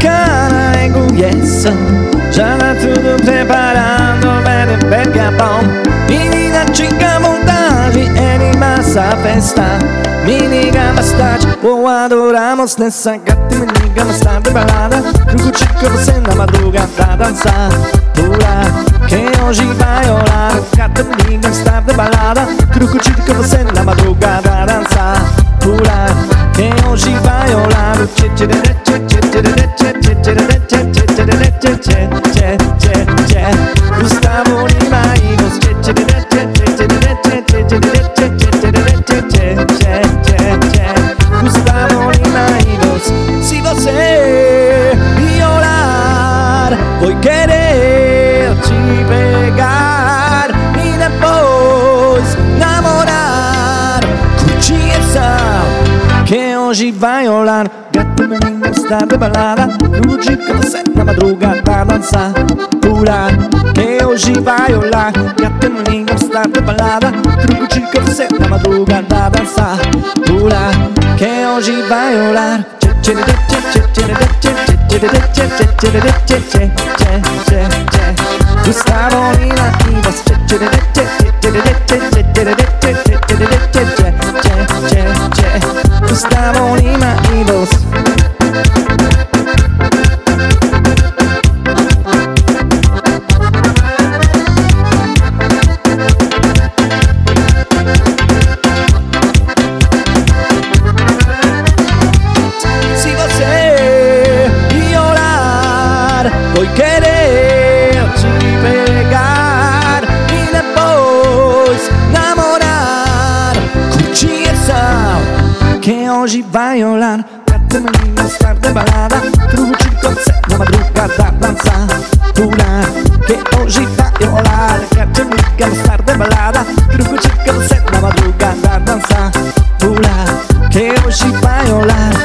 Cara e conheço Já tá tudo preparado para pegar bom Menina, tinha vontade, é animar a festa Me liga mais tarde, ou adoramos nessa gata Me liga mais tarde, balada Truco chico, você na madrugada dançar Pula, que hoje vai rolar Gata, me liga mais tarde, balada Truco chico, você Gustavo Lima e Gustavo e Se você me olhar Vou querer te pegar E depois namorar Curtir essa que hoje vai Gato menino está de balada Curtir com você na madrugada dançar Pular que hoje vai rolar. Gato menino está de balada Curtir com você na madrugada dançar Pular que hoje vai rolar. Gustavo Lima e olhar Vou querer te pegar E depois namorar. Curtir essa que hoje vai rolar. Gata menina estar de balada. Curtir você na madrugada dançar Pular que hoje vai rolar. Gata menina estar de balada. Curtir você na madrugada dançar Pular que hoje vai rolar